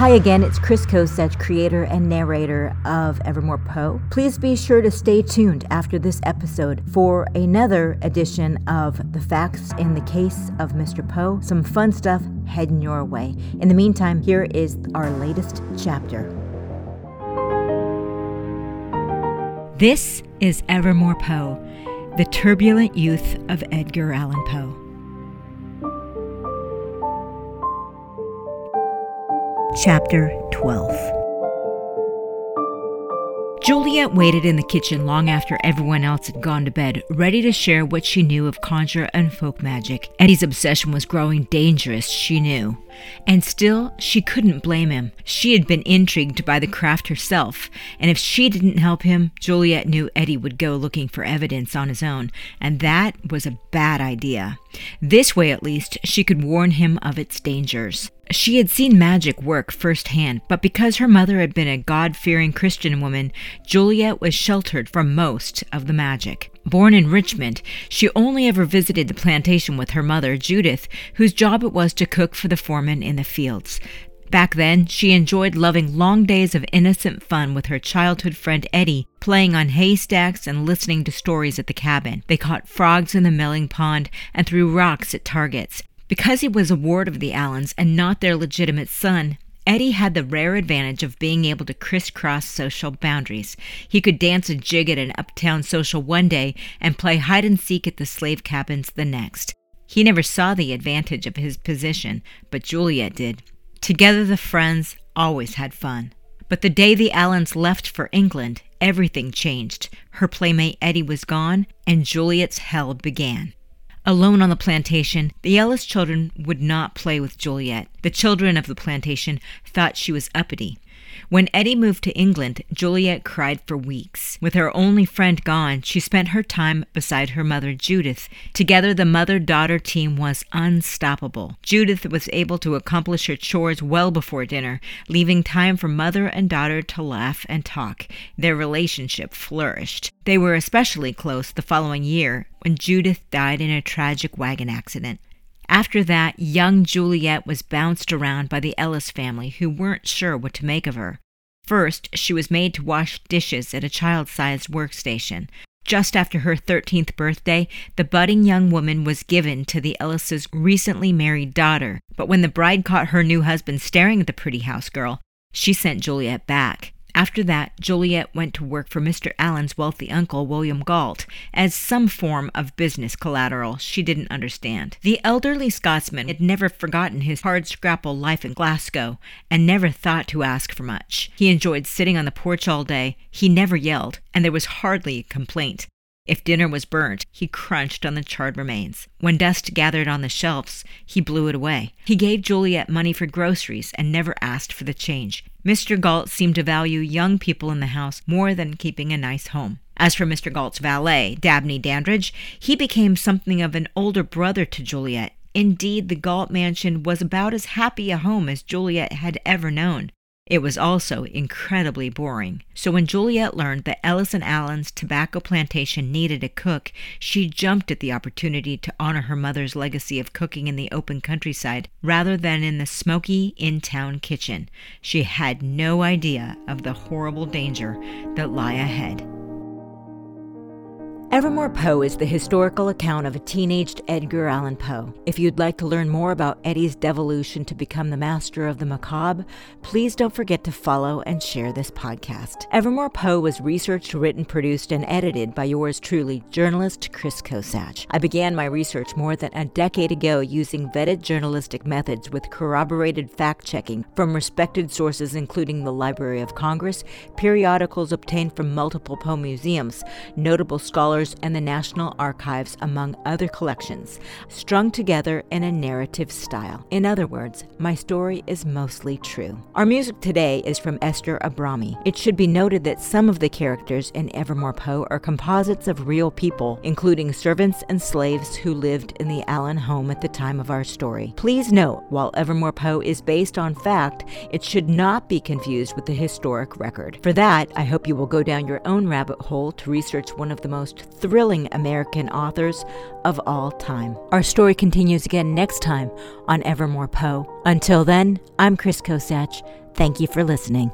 Hi again, it's Chris Kosach, creator and narrator of Evermore Poe. Please be sure to stay tuned after this episode for another edition of The Facts in the Case of Mr. Poe. Some fun stuff heading your way. In the meantime, here is our latest chapter. This is Evermore Poe, the turbulent youth of Edgar Allan Poe. Chapter 12 Juliet waited in the kitchen long after everyone else had gone to bed, ready to share what she knew of conjure and folk magic. Eddie's obsession was growing dangerous, she knew. And still, she couldn't blame him. She had been intrigued by the craft herself, and if she didn't help him, Juliet knew Eddie would go looking for evidence on his own, and that was a bad idea. This way, at least, she could warn him of its dangers. She had seen magic work firsthand, but because her mother had been a God fearing Christian woman, Juliet was sheltered from most of the magic. Born in Richmond, she only ever visited the plantation with her mother, Judith, whose job it was to cook for the foreman in the fields. Back then, she enjoyed loving long days of innocent fun with her childhood friend Eddie, playing on haystacks and listening to stories at the cabin. They caught frogs in the milling pond and threw rocks at targets. Because he was a ward of the Allans and not their legitimate son, Eddie had the rare advantage of being able to crisscross social boundaries. He could dance a jig at an uptown social one day and play hide and seek at the slave cabins the next. He never saw the advantage of his position, but Juliet did. Together, the friends always had fun. But the day the Allans left for England, everything changed. Her playmate Eddie was gone, and Juliet's hell began. Alone on the plantation, the Ellis children would not play with Juliet. The children of the plantation thought she was uppity. When Eddie moved to England, Juliet cried for weeks. With her only friend gone, she spent her time beside her mother, Judith. Together, the mother daughter team was unstoppable. Judith was able to accomplish her chores well before dinner, leaving time for mother and daughter to laugh and talk. Their relationship flourished. They were especially close the following year when Judith died in a tragic wagon accident. After that, young Juliet was bounced around by the Ellis family, who weren't sure what to make of her. First, she was made to wash dishes at a child sized workstation. Just after her 13th birthday, the budding young woman was given to the Ellis's recently married daughter. But when the bride caught her new husband staring at the pretty house girl, she sent Juliet back. After that, Juliet went to work for Mr. Allan's wealthy uncle, William Galt, as some form of business collateral she didn't understand. The elderly Scotsman had never forgotten his hard scrapple life in Glasgow and never thought to ask for much. He enjoyed sitting on the porch all day, he never yelled, and there was hardly a complaint. If dinner was burnt, he crunched on the charred remains. When dust gathered on the shelves, he blew it away. He gave Juliet money for groceries and never asked for the change. Mr. Galt seemed to value young people in the house more than keeping a nice home. As for Mr. Galt's valet, Dabney Dandridge, he became something of an older brother to Juliet. Indeed, the Galt mansion was about as happy a home as Juliet had ever known. It was also incredibly boring. So when Juliet learned that Ellis and Allan's tobacco plantation needed a cook, she jumped at the opportunity to honor her mother's legacy of cooking in the open countryside rather than in the smoky in town kitchen. She had no idea of the horrible danger that lay ahead. Evermore Poe is the historical account of a teenaged Edgar Allan Poe. If you'd like to learn more about Eddie's devolution to become the master of the macabre, please don't forget to follow and share this podcast. Evermore Poe was researched, written, produced, and edited by yours truly, journalist Chris Kosach. I began my research more than a decade ago using vetted journalistic methods with corroborated fact checking from respected sources, including the Library of Congress, periodicals obtained from multiple Poe museums, notable scholars and the National Archives, among other collections, strung together in a narrative style. In other words, my story is mostly true. Our music today is from Esther Abrami. It should be noted that some of the characters in Evermore Poe are composites of real people, including servants and slaves who lived in the Allan home at the time of our story. Please note, while Evermore Poe is based on fact, it should not be confused with the historic record. For that, I hope you will go down your own rabbit hole to research one of the most thrilling American authors of all time. Our story continues again next time on Evermore Poe. Until then, I'm Chris Kosach. Thank you for listening.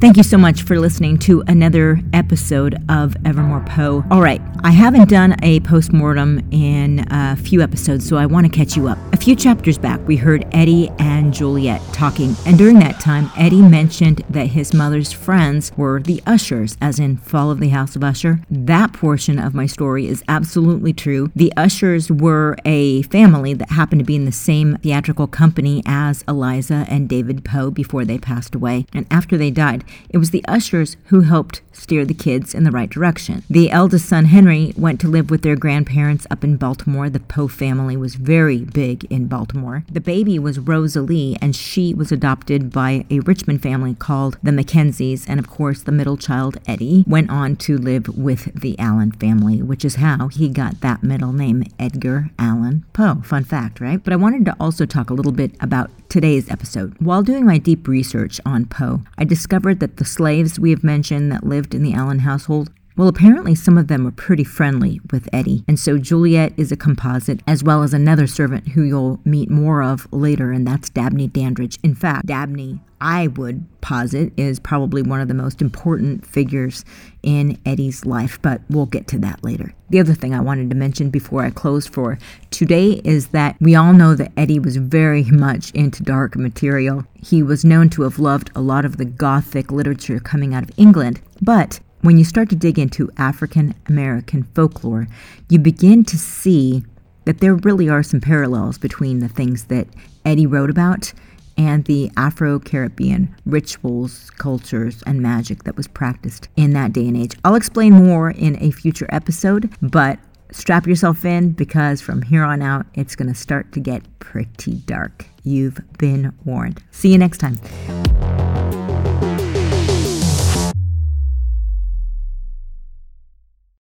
Thank you so much for listening to another episode of Evermore Poe. All right, I haven't done a postmortem in a few episodes, so I want to catch you up. A few chapters back, we heard Eddie and Juliet talking, and during that time, Eddie mentioned that his mother's friends were the Ushers, as in Fall of the House of Usher. That portion of my story is absolutely true. The Ushers were a family that happened to be in the same theatrical company as Eliza and David Poe before they passed away, and after they died, it was the ushers who helped steer the kids in the right direction. The eldest son, Henry, went to live with their grandparents up in Baltimore. The Poe family was very big in Baltimore. The baby was Rosalie, and she was adopted by a Richmond family called the Mackenzies. And of course, the middle child, Eddie, went on to live with the Allan family, which is how he got that middle name, Edgar Allan Poe. Fun fact, right? But I wanted to also talk a little bit about today's episode. While doing my deep research on Poe, I discovered that the slaves we have mentioned that lived in the Allan household well, apparently some of them were pretty friendly with Eddie, and so Juliet is a composite, as well as another servant who you'll meet more of later, and that's Dabney Dandridge. In fact, Dabney, I would posit, is probably one of the most important figures in Eddie's life, but we'll get to that later. The other thing I wanted to mention before I close for today is that we all know that Eddie was very much into dark material. He was known to have loved a lot of the Gothic literature coming out of England, but when you start to dig into African American folklore, you begin to see that there really are some parallels between the things that Eddie wrote about and the Afro Caribbean rituals, cultures, and magic that was practiced in that day and age. I'll explain more in a future episode, but strap yourself in because from here on out, it's going to start to get pretty dark. You've been warned. See you next time.